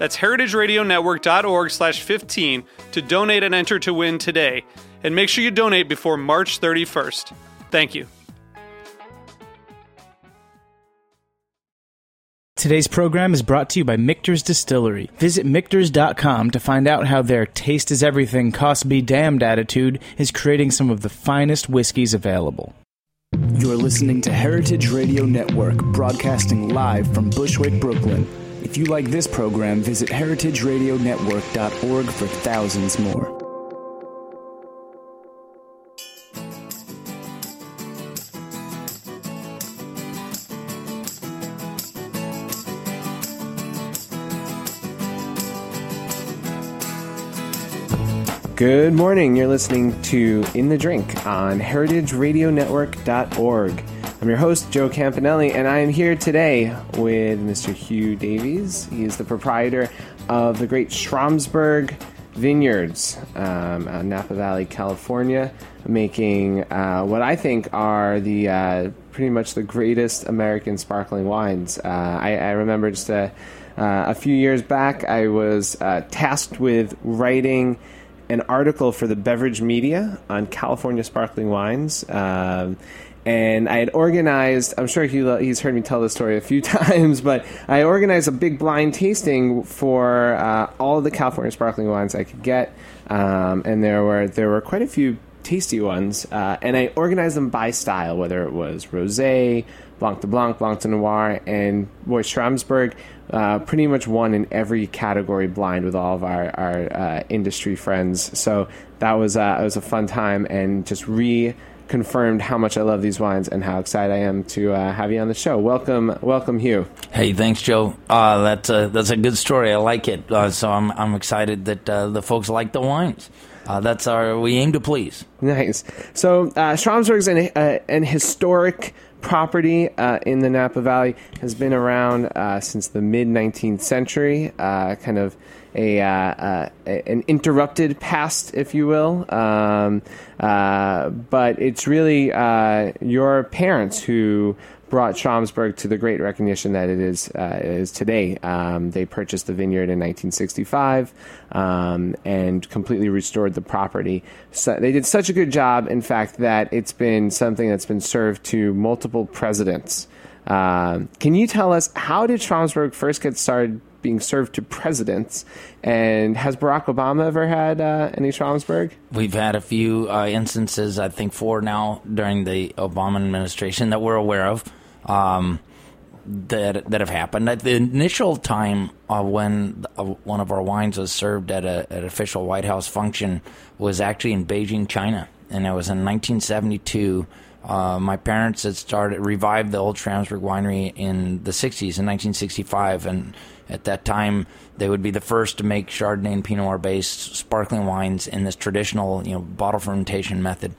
That's heritageradionetwork.org slash 15 to donate and enter to win today. And make sure you donate before March 31st. Thank you. Today's program is brought to you by Michter's Distillery. Visit Michter's.com to find out how their taste is everything, cost be damned attitude is creating some of the finest whiskeys available. You're listening to Heritage Radio Network, broadcasting live from Bushwick, Brooklyn. If you like this program, visit heritageradionetwork.org for thousands more. Good morning. You're listening to In the Drink on heritageradionetwork.org. I'm your host, Joe Campanale, and I am here today with Mr. Hugh Davies. He is the proprietor of the great Schramsberg Vineyards, um, uh, Napa Valley, California, making uh, what I think are the uh, pretty much the greatest American sparkling wines. Uh, I, I, remember just a, uh, a, few years back, I was uh, tasked with writing an article for the beverage media on California sparkling wines. Um, and I had organized. I'm sure he, he's heard me tell this story a few times, but I organized a big blind tasting for uh, all the California sparkling wines I could get, um, and there were there were quite a few tasty ones, uh, and I organized them by style, whether it was rosé, Blanc de Blanc, Blanc de Noir, and Boy Schramsberg uh, pretty much won in every category blind with all of our, our uh, industry friends. So that was uh, it was a fun time and just reconfirmed how much I love these wines and how excited I am to uh, have you on the show. Welcome, welcome, Hugh. Hey, thanks, Joe. Uh, that's a, that's a good story. I like it. Uh, so I'm I'm excited that the folks like the wines. that's our we aim to please. Nice. So uh, Schramsberg's an, an historic property uh, in the Napa Valley has been around uh, since the mid 19th century, uh, kind of a, uh, uh, an interrupted past, if you will. Um, uh, but it's really your parents who brought Schramsberg to the great recognition that it is uh, is today. Um, they purchased the vineyard in 1965 um, and completely restored the property. So they did such a good job, in fact, that it's been something that's been served to multiple presidents. Uh, can you tell us how did Schramsberg first get started being served to presidents. And has Barack Obama ever had uh, any Schramsberg? We've had a few uh, instances, I think four now, during the Obama administration that we're aware of um, that that have happened. At the initial time uh, when uh, one of our wines was served at a, an official White House function was actually in Beijing, China, and it was in 1972. Uh, my parents had started revived the old Schramsberg winery in the 60s in 1965, and at that time they would be the first to make Chardonnay and Pinot Noir based sparkling wines in this traditional, you know, bottle fermentation method,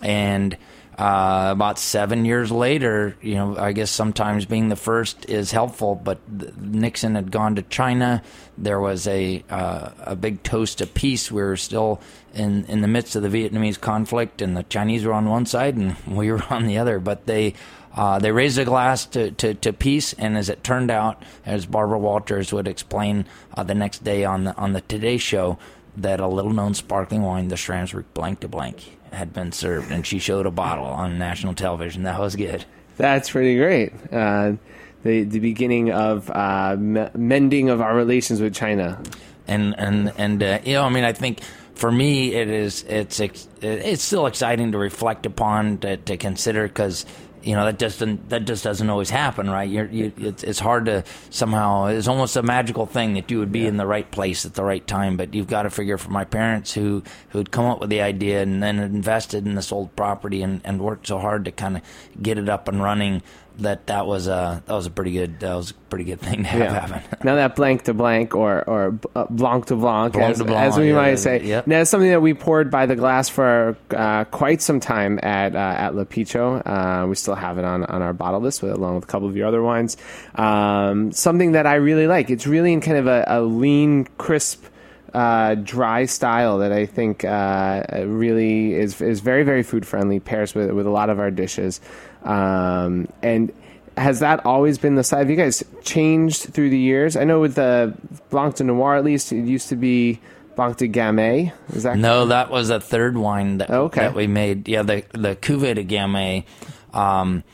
and uh, about seven years later, you know, I guess sometimes being the first is helpful. But Nixon had gone to China. There was a uh, a big toast of peace. We were still in in the midst of the Vietnamese conflict, and the Chinese were on one side and we were on the other. But they uh, they raised a glass to, to, to, peace, and as it turned out, as Barbara Walters would explain uh, the next day on the on the Today Show, that a little known sparkling wine, the Schramsberg Blanc de Blanc, had been served, and she showed a bottle on national television. That was good. That's pretty great. Uh, the the beginning of uh, mending of our relations with China. And and and uh, you know, I mean, I think for me, it is it's ex- it's still exciting to reflect upon to, to consider because you know that doesn't that just doesn't always happen, right? You're, you, it's, it's hard to somehow. It's almost a magical thing that you would be yeah. in the right place at the right time. But you've got to figure for my parents who who had come up with the idea and then invested in this old property and, and worked so hard to kind of get it up and running that that was a that was a pretty good that was a pretty good thing to have yeah. happen. now that blank to blank or or uh, blanc to blanc, blanc, as, to blanc as, we yeah, might say, yep. now it's something that we poured by the glass for uh, quite some time at uh, at L'Apicio. Uh, we still have it on on our bottle list with, along with a couple of your other wines. Um, something that I really like. It's really in kind of a, a lean, crisp. Uh, dry style that I think uh, really is is very very food friendly. Pairs with with a lot of our dishes. Um, and has that always been the style? Have you guys changed through the years? I know with the Blanc de Noir, at least, it used to be Blanc de Gamay. Is that no? That was a third wine that, okay. that we made. Yeah, the the Cuvée de Gamay, um,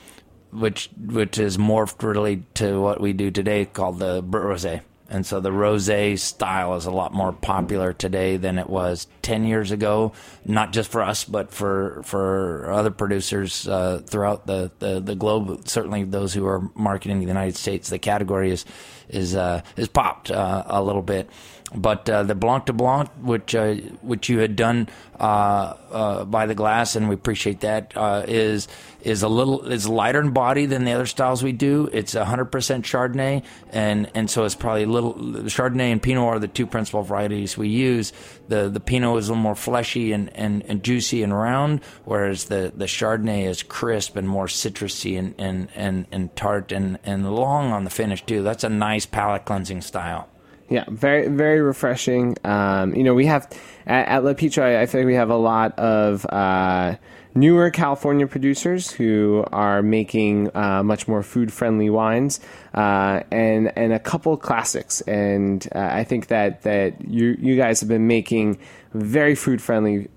which which is morphed really to what we do today, called the Brut Rosé. And so the rosé style is a lot more popular today than it was 10 years ago, not just for us, but for, for other producers uh, throughout the, the, the, globe. Certainly those who are marketing in the United States, the category is, is, uh, is popped uh, a little bit. But uh, the Blanc de Blanc, which uh, which you had done uh, uh by the glass, and we appreciate that, uh, is is a little is lighter in body than the other styles we do. It's 100% Chardonnay, and and so it's probably a little Chardonnay and Pinot are the two principal varieties we use. The the Pinot is a little more fleshy and, and, and juicy and round, whereas the, the Chardonnay is crisp and more citrusy and and, and, and tart and, and long on the finish too. That's a nice palate cleansing style. Yeah, very very refreshing. Um, you know, we have at, at L'Apicio, I, feel like we have a lot of uh, newer California producers who are making uh, much more food friendly wines, uh, and and a couple classics. And uh, I think that that you you guys have been making very food friendly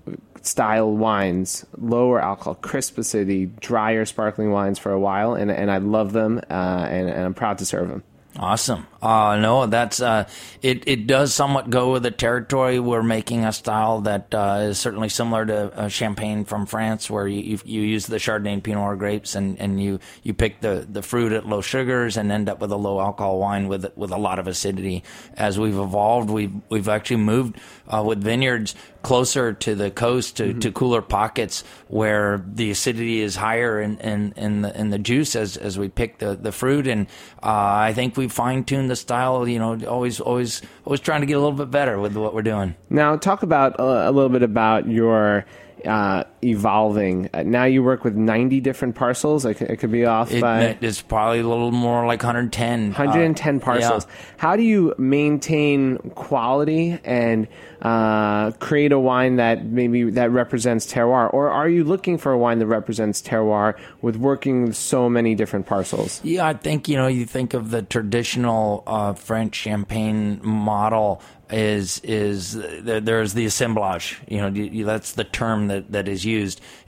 style wines, lower alcohol, crisp acidity, drier sparkling wines for a while, and and I love them, uh, and, and I'm proud to serve them. Awesome. Uh, no, that's uh, it. It does somewhat go with the territory. We're making a style that uh, is certainly similar to uh, champagne from France, where you, you use the Chardonnay and Pinot Noir grapes, and, and you, you pick the, the fruit at low sugars, and end up with a low alcohol wine with with a lot of acidity. As we've evolved, we've we've actually moved uh, with vineyards closer to the coast to, mm-hmm. to cooler pockets where the acidity is higher in, in, in the in the juice as, as we pick the, the fruit and uh, I think we fine tuned the style you know always always always trying to get a little bit better with what we're doing. Now talk about uh, a little bit about your uh, evolving. Uh, now you work with 90 different parcels. It, it could be off it, by. It's probably a little more like 110. 110 uh, parcels. Yeah. How do you maintain quality and uh, create a wine that maybe that represents terroir, or are you looking for a wine that represents terroir with working with so many different parcels? Yeah, I think you know you think of the traditional uh, French champagne model is is there's the assemblage. You know, that's the term that, that is used,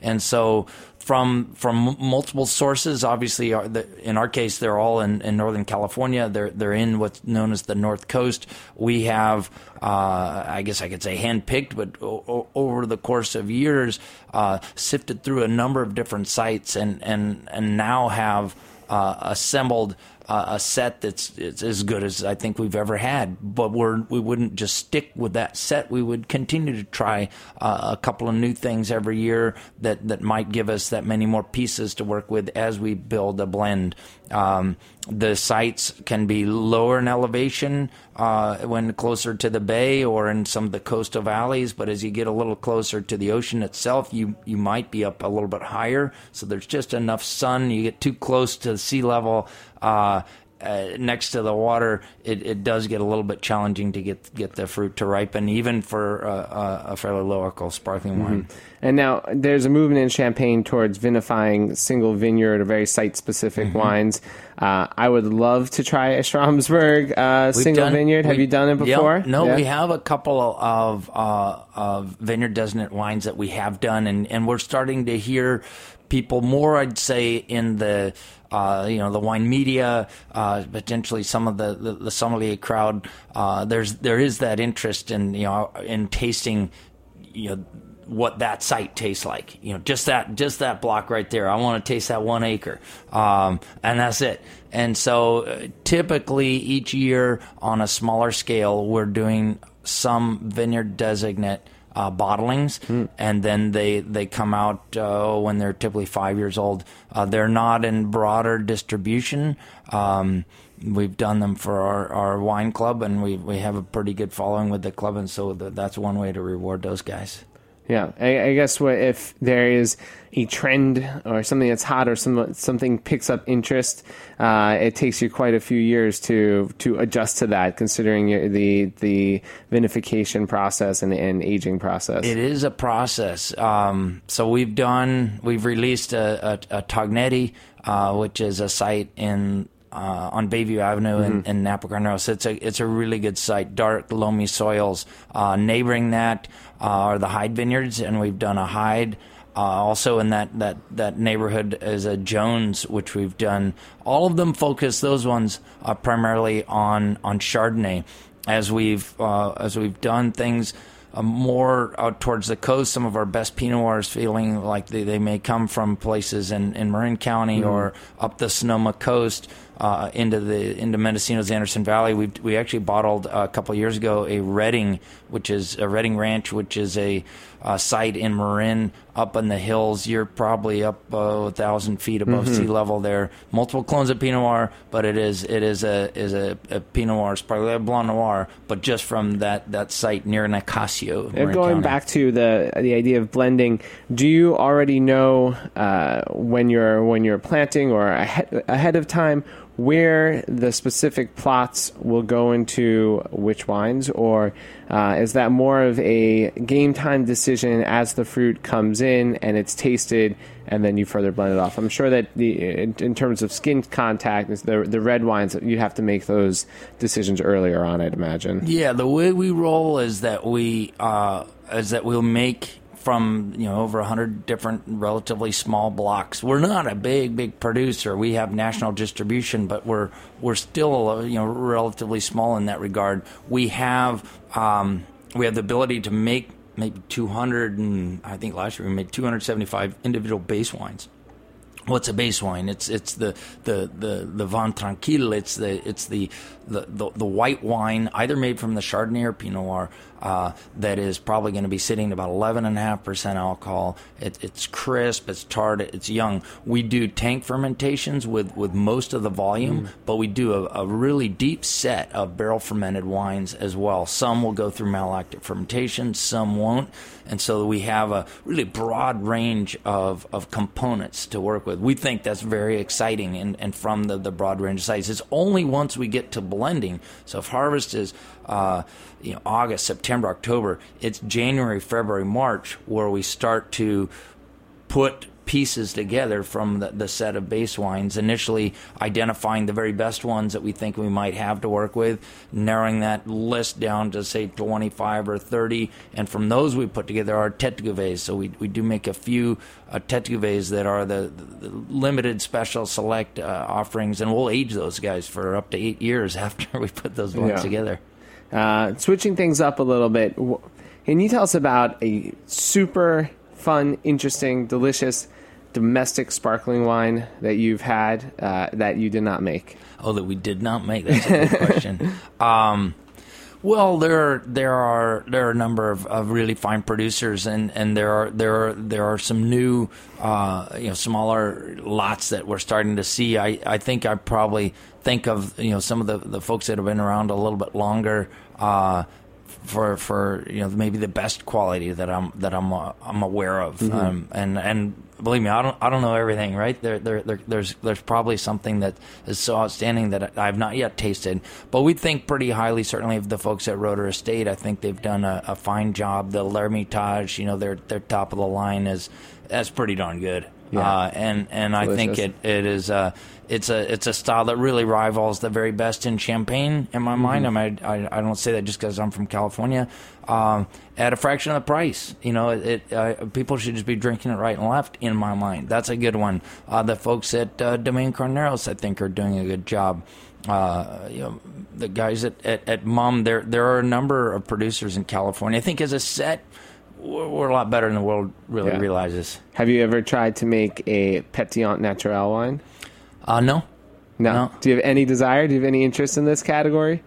and so from from multiple sources. Obviously, uh, in our case, they're all in, in Northern California. They're they're in what's known as the North Coast. We have, uh, I guess I could say, handpicked, but o- over the course of years, uh, sifted through a number of different sites, and and and now have uh, assembled uh, a set that's as good as I think we've ever had. But we're we wouldn't just stick with that set. We would continue to try uh, a couple of new things every year that that might give us that many more pieces to work with as we build a blend. Um, the sites can be lower in elevation uh, when closer to the bay or in some of the coastal valleys, but as you get a little closer to the ocean itself, you you might be up a little bit higher. So there's just enough sun. You get too close to sea level. Uh, uh, next to the water, it, it does get a little bit challenging to get get the fruit to ripen, even for uh, a fairly low alcohol sparkling wine. Mm-hmm. And now there's a movement in Champagne towards vinifying single vineyard or very site specific mm-hmm. wines. Uh, I would love to try a Schramsberg uh, single done, vineyard. Have you done it before? Yeah, no, yeah. we have a couple of, uh, of vineyard designate wines that we have done, and, and we're starting to hear people more, I'd say, in the uh, you know the wine media, uh, potentially some of the, the, the sommelier crowd. Uh, there's there is that interest in you know in tasting you know what that site tastes like. You know, just that just that block right there. I want to taste that one acre, um, and that's it. And so, uh, typically each year on a smaller scale, we're doing some vineyard designate. Uh, bottlings, and then they they come out uh, when they're typically five years old. Uh, they're not in broader distribution. Um, we've done them for our, our wine club, and we we have a pretty good following with the club, and so th- that's one way to reward those guys. Yeah, I, I guess what if there is a trend or something that's hot or some something picks up interest, uh, it takes you quite a few years to to adjust to that, considering your, the the vinification process and, and aging process. It is a process. Um, so we've done, we've released a, a, a Tognetti, uh, which is a site in uh, on Bayview Avenue in, in Napa Carneros. It's a it's a really good site. Dark loamy soils. Uh, neighboring that are the Hyde Vineyards, and we've done a Hyde. Uh, also in that, that, that neighborhood is a Jones, which we've done. All of them focus those ones uh, primarily on on Chardonnay, as we've uh, as we've done things uh, more out towards the coast. Some of our best Pinot Noirs feeling like they, they may come from places in, in Marin County or up the Sonoma coast uh, into the into Mendocino's Anderson Valley. We we actually bottled uh, a couple of years ago a Redding, which is a Redding Ranch, which is a uh, site in Marin up in the hills. You're probably up uh, a thousand feet above sea level there. Multiple clones of Pinot Noir, but it is it is a is a, a Pinot Noir, Sparglet Blanc Noir, but just from that that site near Nicasio. Going County. back to the the idea of blending, do you already know uh, when you're when you're planting or ahead, ahead of time where the specific plots will go into which wines, or uh, is that more of a game time decision as the fruit comes in and it's tasted, and then you further blend it off? I'm sure that the in, in terms of skin contact, the the red wines you have to make those decisions earlier on. I'd imagine. Yeah, the way we roll is that we uh, is that we'll make from you know over 100 different relatively small blocks. We're not a big big producer. We have national distribution, but we're we're still uh, you know relatively small in that regard. We have um, we have the ability to make maybe 200 and I think last year we made 275 individual base wines what's a base wine? It's it's the the the the Vin Tranquille. It's the it's the the, the the white wine, either made from the Chardonnay or Pinot Noir, uh, that is probably going to be sitting at about eleven and a half percent alcohol. It, it's crisp, it's tart, it's young. We do tank fermentations with with most of the volume, but we do a, a really deep set of barrel fermented wines as well. Some will go through malolactic fermentation, some won't, and so we have a really broad range of of components to work with. We think that's very exciting, and, and from the, the broad range of sites, it's only once we get to blending. So if harvest is uh, you know August, September, October, it's January, February, March where we start to put pieces together from the, the set of base wines, initially identifying the very best ones that we think we might have to work with, narrowing that list down to say 25 or 30, and from those we put together our tete. So we, we do make a few uh, tete that are the, the, limited special select uh, offerings, and we'll age those guys for up to eight years after we put those ones Yeah. together. Uh, switching things up a little bit, can you tell us about a super fun, interesting, delicious domestic sparkling wine that you've had uh, that you did not make? Oh, that we did not make. That's a good question. Um, well, there are there are there are a number of, of really fine producers, and, and there are there are there are some new uh, you know smaller lots that we're starting to see. I, I think I probably think of you know some of the, the folks that have been around a little bit longer. Uh, for for you know maybe the best quality that I'm that I'm uh, I'm aware of, um, and and believe me, I don't I don't know everything. Right there, there, there there's there's probably something that is so outstanding that I've not yet tasted. But we think pretty highly, certainly of the folks at Roederer Estate. I think they've done a, a fine job. The L'Ermitage, you know, their their top of the line is that's pretty darn good. Yeah. Uh, and and I think it it is uh, it's a it's a style that really rivals the very best in champagne in my mind. I mean, I, I don't say that just because I'm from California. Um, at a fraction of the price, you know, it, it uh, people should just be drinking it right and left. In my mind, that's a good one. Uh, the folks at uh, Domaine Carneros, I think, are doing a good job. Uh, you know, the guys at, at, at Mumm, there there are a number of producers in California. I think as a set, we're, we're a lot better than the world really Yeah. realizes. Have you ever tried to make a Pétillant Naturel wine? Uh, no, No. No. Do you have any desire? Do you have any interest in this category?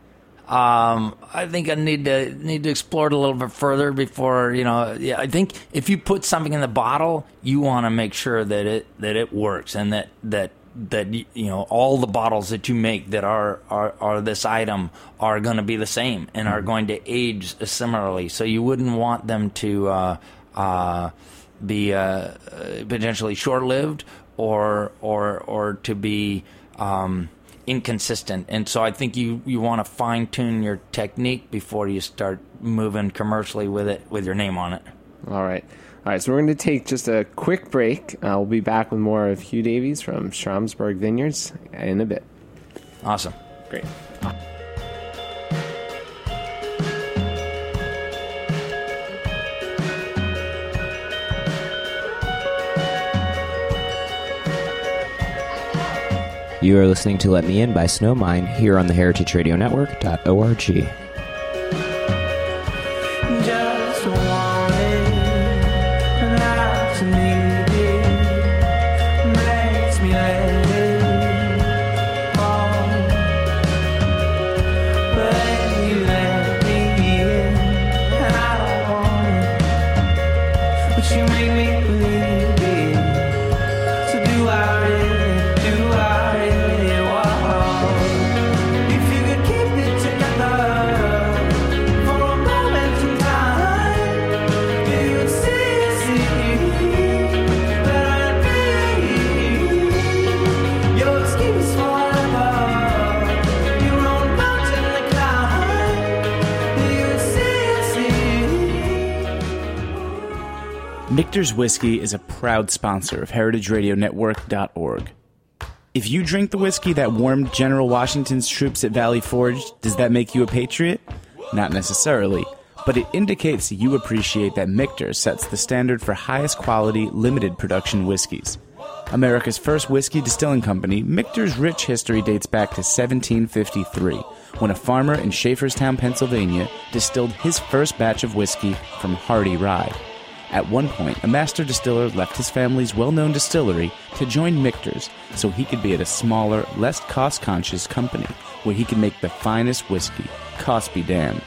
Um, I think I need to need to explore it a little bit further before you know. Yeah, I think if you put something in the bottle, you want to make sure that it that it works and that that that you know all the bottles that you make that are are, are this item are going to be the same and are going to age similarly. So you wouldn't want them to uh, uh, be uh, uh, potentially short lived or or or to be um, inconsistent. And so I think you, you want to fine tune your technique before you start moving commercially with it with your name on it. All right. All right, so we're going to take just a quick break. Uh, we'll be back with more of Hugh Davies from Schramsberg Vineyards in a bit. Awesome. Great. You are listening to Let Me In by Snowmine here on the Heritage Radio Network.org. Michter's Whiskey is a proud sponsor of HeritageRadioNetwork.org. If you drink the whiskey that warmed General Washington's troops at Valley Forge, does that make you a patriot? Not necessarily, but it indicates you appreciate that Michter sets the standard for highest quality, limited production whiskeys. America's first whiskey distilling company, Michter's rich history dates back to 1753, when a farmer in Schaeferstown, Pennsylvania, distilled his first batch of whiskey from Hardy Rye. At one point, a master distiller left his family's well known distillery to join Michter's so he could be at a smaller, less cost conscious company where he could make the finest whiskey. Cost be damned.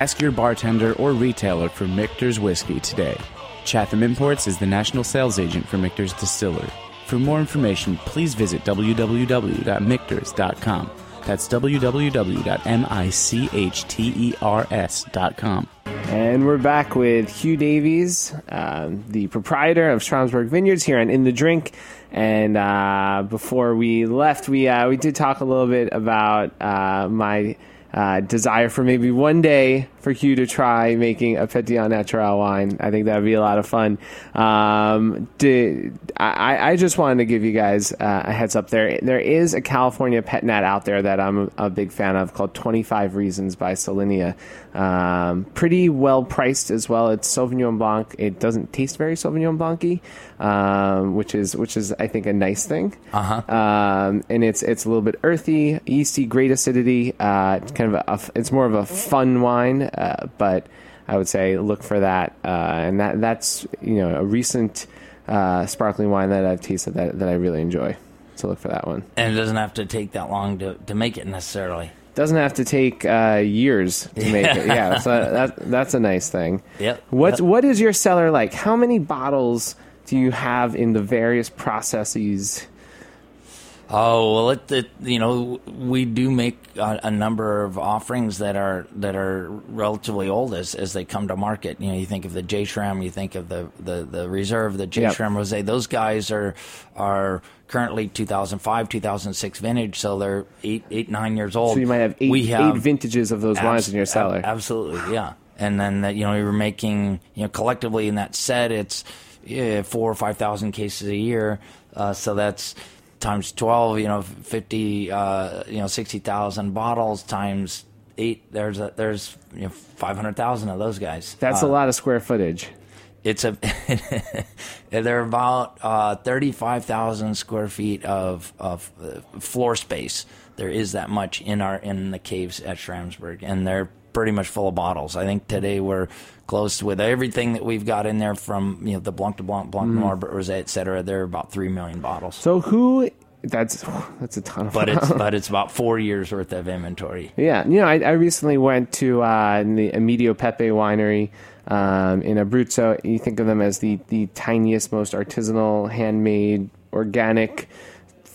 Ask your bartender or retailer for Michter's whiskey today. Chatham Imports is the national sales agent for Michter's Distillery. For more information, please visit www.michters.com. That's www.michters.com. And we're back with Hugh Davies, um, the proprietor of Schramsberg Vineyards here on In the Drink. And uh, before we left, we uh, we did talk a little bit about uh, my uh, desire for maybe one day for Hugh to try making a Petit Natural wine. I think that would be a lot of fun. Um, I, I just wanted to give you guys uh, a heads up there. There is a California pet nat out there that I'm a, a big fan of called 25 Reasons by Salinia. Um, pretty well priced as well. It's Sauvignon Blanc. It doesn't taste very Sauvignon Blanc um, which is which is I think a nice thing. Uh-huh. Um, and it's it's a little bit earthy, yeasty, great acidity. Uh, it's kind of a, a- it's more of a fun wine, uh, but I would say look for that. Uh, and that that's you know a recent uh, sparkling wine that I've tasted that that I really enjoy. So look for that one. And it doesn't have to take that long to, to make it necessarily. Doesn't have to take uh, years to make it. Yeah, so that that's a nice thing. Yep. What what is your cellar like? How many bottles do you have in the various processes? Oh well, it, it you know we do make a, a number of offerings that are that are relatively old as, as they come to market. You know, you think of the J Schram, you think of the the, the Reserve, the J Yep. Schram Rosé. Those guys are are currently 2005, 2006 vintage, so they're eight eight nine years old. So you might have eight, have eight vintages of those wines in your cellar. ab- absolutely, yeah. And then that you know we were making you know collectively in that set it's yeah, four or five thousand cases a year. Uh, so that's times twelve. You know, fifty. Uh, you know, sixty thousand bottles times eight. There's a, there's you know five hundred thousand of those guys. That's Uh, a lot of square footage. it's a they're about uh, 35,000 square feet of of uh, floor space. There is that much in our in the caves at Schramsberg, and they're pretty much full of bottles. I think today we're close with everything that we've got in there from you know the Blanc de Blanc, Blanc Noir, Rosé, et cetera. They're about three million bottles. So who? That's that's a ton of. but it's but it's about four years worth of inventory. Yeah, you know, I, I recently went to uh, the Emidio Pepe winery um, in Abruzzo. You think of them as the, the tiniest, most artisanal, handmade, organic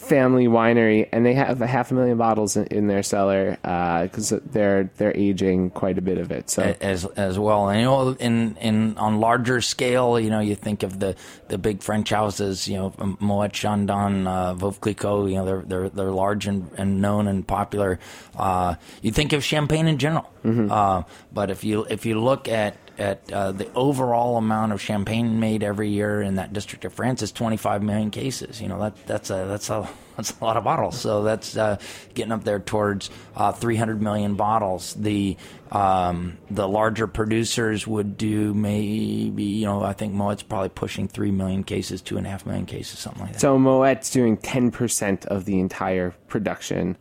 family winery, and they have a half a million bottles in, in their cellar because they're they're aging quite a bit of it. So as as well. And you know, in in on larger scale, you know, you think of the, the big French houses, you know, Moet Chandon, uh, Veuve Clicquot, you know, they're they're they're large and, and known and popular. Uh, you think of champagne in general, uh, but if you if you look at at uh, the overall amount of champagne made every year in that district of France is 25 million cases. You know that that's a that's a that's a lot of bottles. So that's uh, getting up there towards uh, 300 million bottles. The um, the larger producers would do maybe you know I think Moet's probably pushing three million cases, two and a half million cases, something like that. so Moet's doing ten percent of the entire production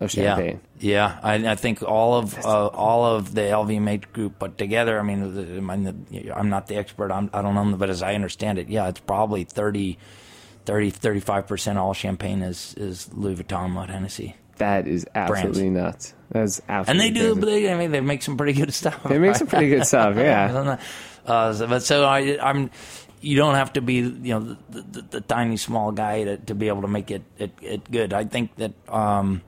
of champagne. Yeah, yeah. I, I think all of uh, all of the LVMH group put together. I mean, the, I mean, the, I'm not the expert. I'm, I don't know, but as I understand it, yeah, it's probably 30, 30 35 percent all champagne is is Louis Vuitton, Moet Hennessy, That is absolutely nuts. That's absolutely. and they do. They, I mean, they make some pretty good stuff. They make some pretty good stuff. Yeah. Uh, so, but so I, I'm. You don't have to be, you know, the, the, the tiny small guy to, to be able to make it, it, it good. I think that um,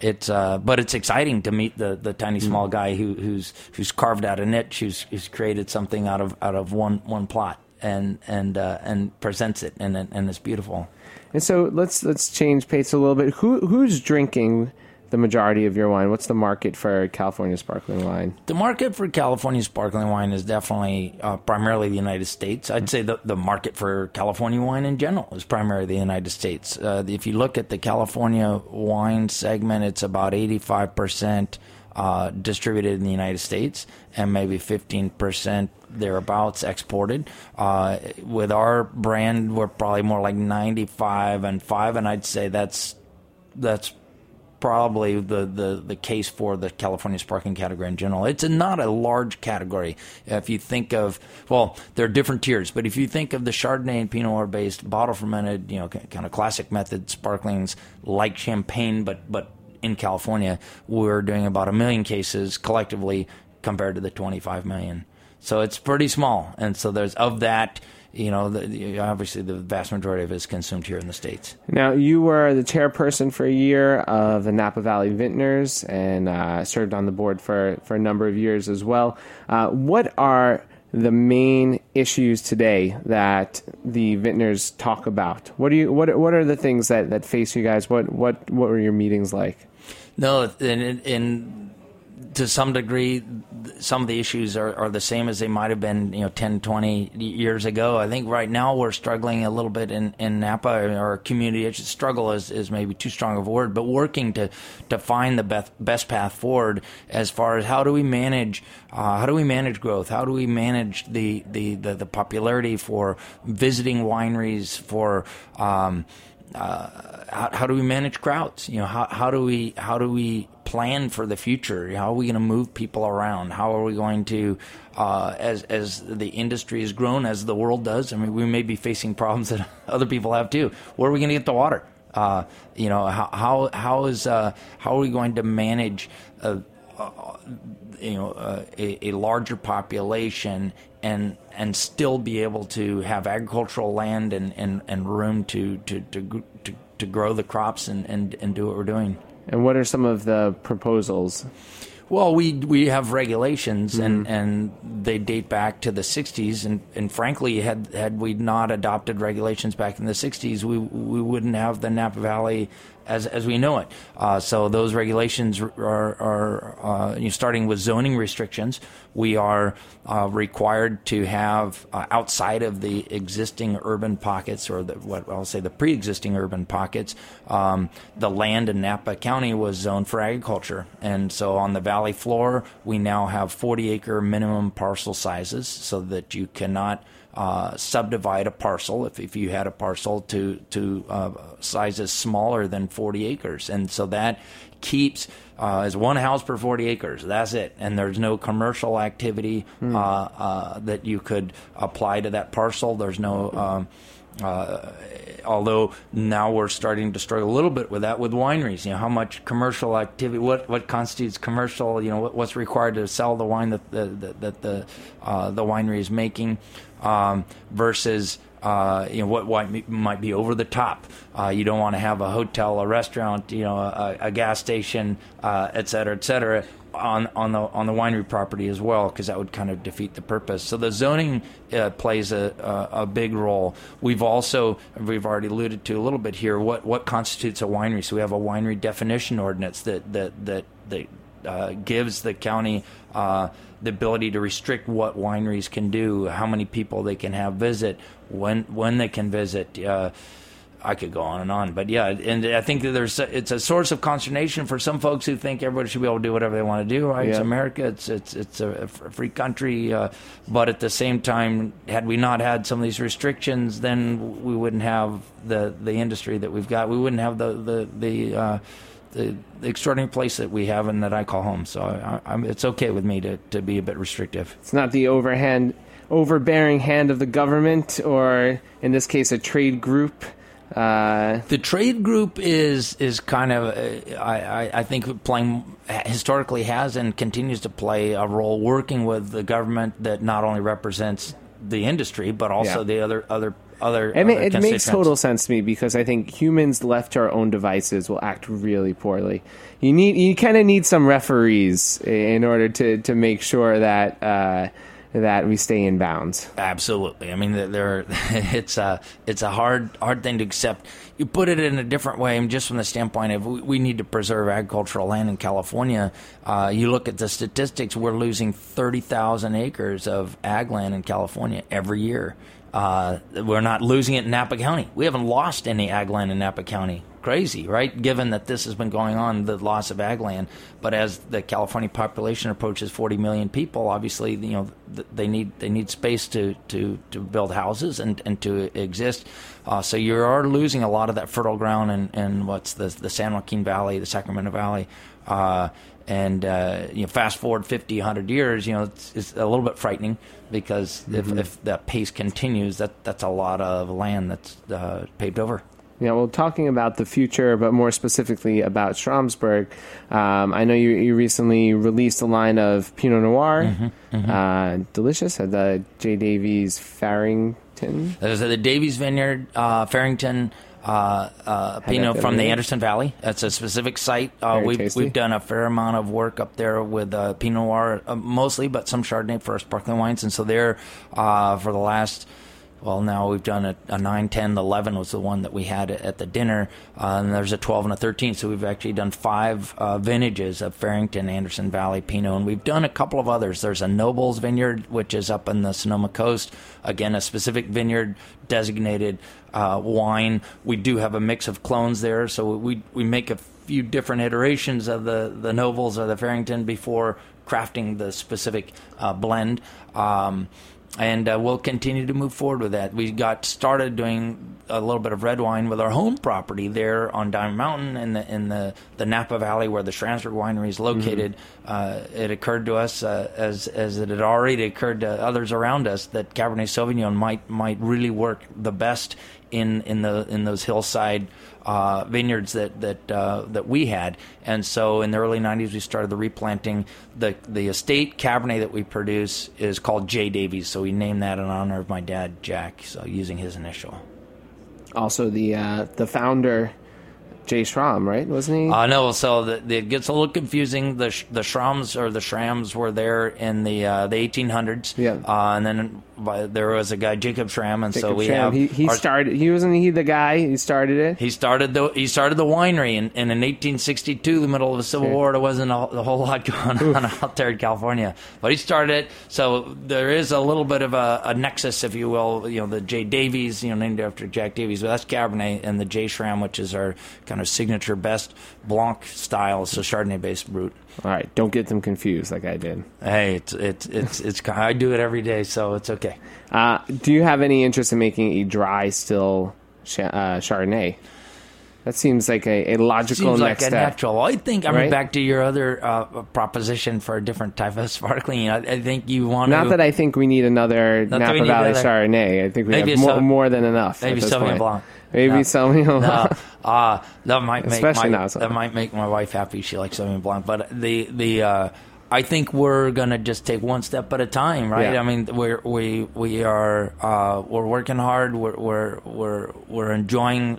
it's, uh, but it's exciting to meet the, the tiny small guy who, who's who's carved out a niche, who's who's created something out of out of one one plot and and uh, and presents it, and and it's beautiful. And so let's let's change pace a little bit. Who who's drinking the majority of your wine? What's the market for California sparkling wine? The market for California sparkling wine is definitely uh, primarily the United States. I'd say the, the market for California wine in general is primarily the United States. Uh, if you look at the California wine segment, it's about 85% uh, distributed in the United States and maybe 15% thereabouts exported. Uh, with our brand, we're probably more like 95 and 5, and I'd say that's that's probably the, the, the case for the California sparkling category in general. It's a, not a large category. If you think of, well, there are different tiers, but if you think of the Chardonnay and Pinot Noir based bottle fermented, you know, kind of classic method sparklings like champagne, but, but in California, we're doing about a million cases collectively compared to the 25 million. So it's pretty small. And so there's of that, you know, the, the- obviously the vast majority of it is consumed here in the States. Now, you were the chairperson for a year of the Napa Valley Vintners and uh, served on the board for, for a number of years as well. Uh, what are the main issues today that the vintners talk about? What do you what what are the things that, that face you guys? What what what were your meetings like? No, in, in to some degree, some of the issues are, are the same as they might have been, you know, 10, 20 years ago. I think right now we're struggling a little bit in, in Napa, our community. Struggle is, is maybe too strong of a word, but working to, to find the best, best path forward as far as how do we manage, uh, how do we manage growth? How do we manage the, the, the, the popularity for visiting wineries, for, um, uh, how, how do we manage crowds? You know, how, how do we how do we plan for the future? How are we going to move people around? How are we going to, uh, as as the industry has grown, as the world does? I mean, we may be facing problems that other people have too. Where are we going to get the water? Uh, you know, how how how is uh, how are we going to manage? Uh, you know uh, a, a larger population and and still be able to have agricultural land and, and, and room to to, to, to to grow the crops and, and, and do what we're doing. And what are some of the proposals? Well, we we have regulations and, mm-hmm. and they date back to the '60s, and, and frankly, had had we not adopted regulations back in the '60s, we we wouldn't have the Napa Valley as as we know it. Uh, so those regulations are are uh, you know, starting with zoning restrictions. We are uh, required to have uh, outside of the existing urban pockets, or the, what I'll say the pre-existing urban pockets, um, the land in Napa County was zoned for agriculture, and so on the valley floor, we now have 40 acre minimum parcel sizes, so that you cannot uh, subdivide a parcel if, if you had a parcel to to uh, sizes smaller than 40 acres, and so that keeps uh, is one house per 40 acres. That's it, and there's no commercial activity uh, uh, that you could apply to that parcel. There's no um, uh, although now we're starting to struggle a little bit with that with wineries. You know, how much commercial activity, what what constitutes commercial? You know, what, what's required to sell the wine that the that, that the uh, the winery is making um, versus. Uh, you know what, what might be over the top. Uh, you don't want to have a hotel, a restaurant, you know, a, a gas station, uh, et cetera, et cetera, on on the on the winery property as well, because that would kind of defeat the purpose. So the zoning uh, plays a, a a big role. We've also we've already alluded to a little bit here what what constitutes a winery. So we have a winery definition ordinance that that that that uh, gives the county uh, the ability to restrict what wineries can do, how many people they can have visit, when when they can visit. I could go on and on, but yeah, and I think that there's a, it's a source of consternation for some folks who think everybody should be able to do whatever they want to do. Right? It's America. It's it's it's a free country, uh, but at the same time, had we not had some of these restrictions, then we wouldn't have the the industry that we've got. We wouldn't have the the the. Uh, the, the extraordinary place that we have and that I call home, so I, I'm, it's okay with me to, to be a bit restrictive. It's not the overhand, overbearing hand of the government, or in this case, a trade group. Uh, The trade group is is kind of uh, I, I I think playing historically has and continues to play a role working with the government that not only represents the industry but also Yeah. the other other other. it, ma- other it makes total sense to me because I think humans left to our own devices will act really poorly. You need, you kind of need some referees in order to to make sure that uh, that we stay in bounds. Absolutely. I mean, there- it's a it's a hard hard thing to accept. You put it in a different way, and just from the standpoint of we, we need to preserve agricultural land in California. Uh, you look at the statistics; we're losing thirty thousand acres of ag land in California every year. Uh, we're not losing it in Napa County. We haven't lost any ag land in Napa County. Crazy, right? Given that this has been going on, the loss of ag land. But as the California population approaches 40 million people, obviously, you know, they need they need space to to, to build houses and, and to exist. Uh, so you are losing a lot of that fertile ground in, in what's the the San Joaquin Valley, the Sacramento Valley. Uh, and uh, you know, fast forward 50, 100 years, you know, it's, it's a little bit frightening because if, if that pace continues, that that's a lot of land that's uh, paved over. Yeah, well, talking about the future, but more specifically about Schramsberg, um, I know you, you recently released a line of Pinot Noir, Uh, delicious at the J. Davies Ferrington. There's the Davies Vineyard, uh, Ferrington, uh, uh, Pinot from the Anderson Valley. That's a specific site. Uh, we've tasty. we've done a fair amount of work up there with uh, Pinot Noir, uh, mostly, but some Chardonnay for our sparkling wines. And so there, uh, for the last. Well, now we've done a, a 9, 10, 11 was the one that we had at the dinner. Uh, and there's a 12 and a 13. So we've actually done five uh, vintages of Ferrington, Anderson Valley, Pinot. And we've done a couple of others. There's a Nobles Vineyard, which is up in the Sonoma Coast. Again, a specific vineyard designated uh, wine. We do have a mix of clones there. So we, we make a few different iterations of the, the Nobles or the Ferrington before crafting the specific uh, blend. Um, and uh, we'll continue to move forward with that. We got started doing a little bit of red wine with our home property there on Diamond Mountain in the in the, the Napa Valley where the Schramsberg Winery is located. Uh, it occurred to us uh, as as it had already occurred to others around us that Cabernet Sauvignon might might really work the best in in the in those hillside uh, vineyards that that uh, that we had, and so in the early '90s we started the replanting. the The estate Cabernet that we produce is called J Davies, so we named that in honor of my dad Jack, so using his initial. Also, the uh, the founder, Jay Schramm, right? Wasn't he? Uh, no, so the, the, it gets a little confusing. The the Shrams or the Shrams were there in the uh, the 1800s. Yeah. Uh, and then by, there was a guy Jacob Schramm, and so we Schramm. have he, he our- started. He wasn't he the guy. He started it. He started the he started the winery, and, and in 1862, the middle of the Civil Sure. War, there wasn't a, a whole lot going on out there in California. But he started it, so there is a little bit of a, a nexus, if you will. You know, the J Davies, you know, named after Jack Davies, but that's Cabernet, and the J Schram, which is our kind of signature best Blanc style, so Chardonnay based brut. All right, don't get them confused like I did. Hey, it's it's it's it's I do it every day, so it's okay. Uh, do you have any interest in making a dry still uh, Chardonnay? That seems like a, a logical Seems like next a step. natural. I think I mean Right? back to your other uh, proposition for a different type of sparkling. I, I think you want to Not to that I think we need another Napa need Valley another- Chardonnay. I think we have more, Sau- more than enough. maybe Sauvignon. Blanc. Maybe No. Sauvignon No, Blanc. uh, that might make Especially my, so- that might make my wife happy. She likes Sauvignon Blanc, but the the uh, I think we're gonna just take one step at a time, right? Yeah. I mean, we're we we are uh, we're working hard. We're we're we're we're enjoying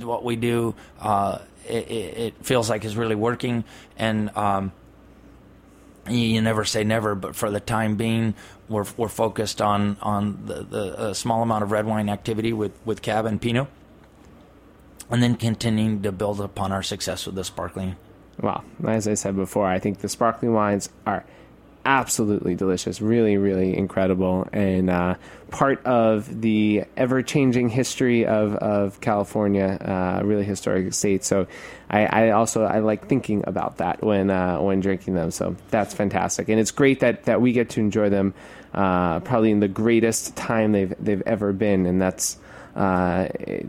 what we do. Uh, it, it, it feels like it's really working, and um, you, you never say never, but for the time being, we're we're focused on on the, the uh, small amount of red wine activity with with Cab and Pinot, and then continuing to build upon our success with the sparkling. Well, as I said before, I think the sparkling wines are absolutely delicious, really, really incredible, and uh, part of the ever-changing history of, of California, uh, really historic state. So, I, I also I like thinking about that when uh, when drinking them. So that's fantastic, and it's great that, that we get to enjoy them, uh, probably in the greatest time they've they've ever been, and that's. Uh,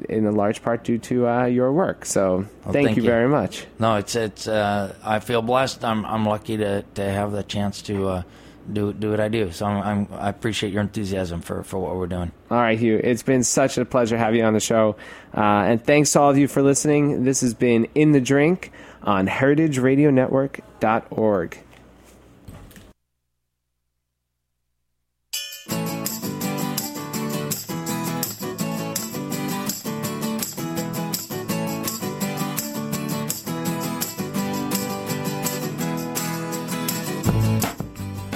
in a large part due to uh, your work. So, thank, thank you you. very much. No, it's it's. Uh, I feel blessed. I'm I'm lucky to, to have the chance to uh, do do what I do. So I'm, I'm I appreciate your enthusiasm for, for what we're doing. All right, Hugh. It's been such a pleasure having you on the show. Uh, and thanks to all of you for listening. This has been In the Drink on heritageradionetwork.org.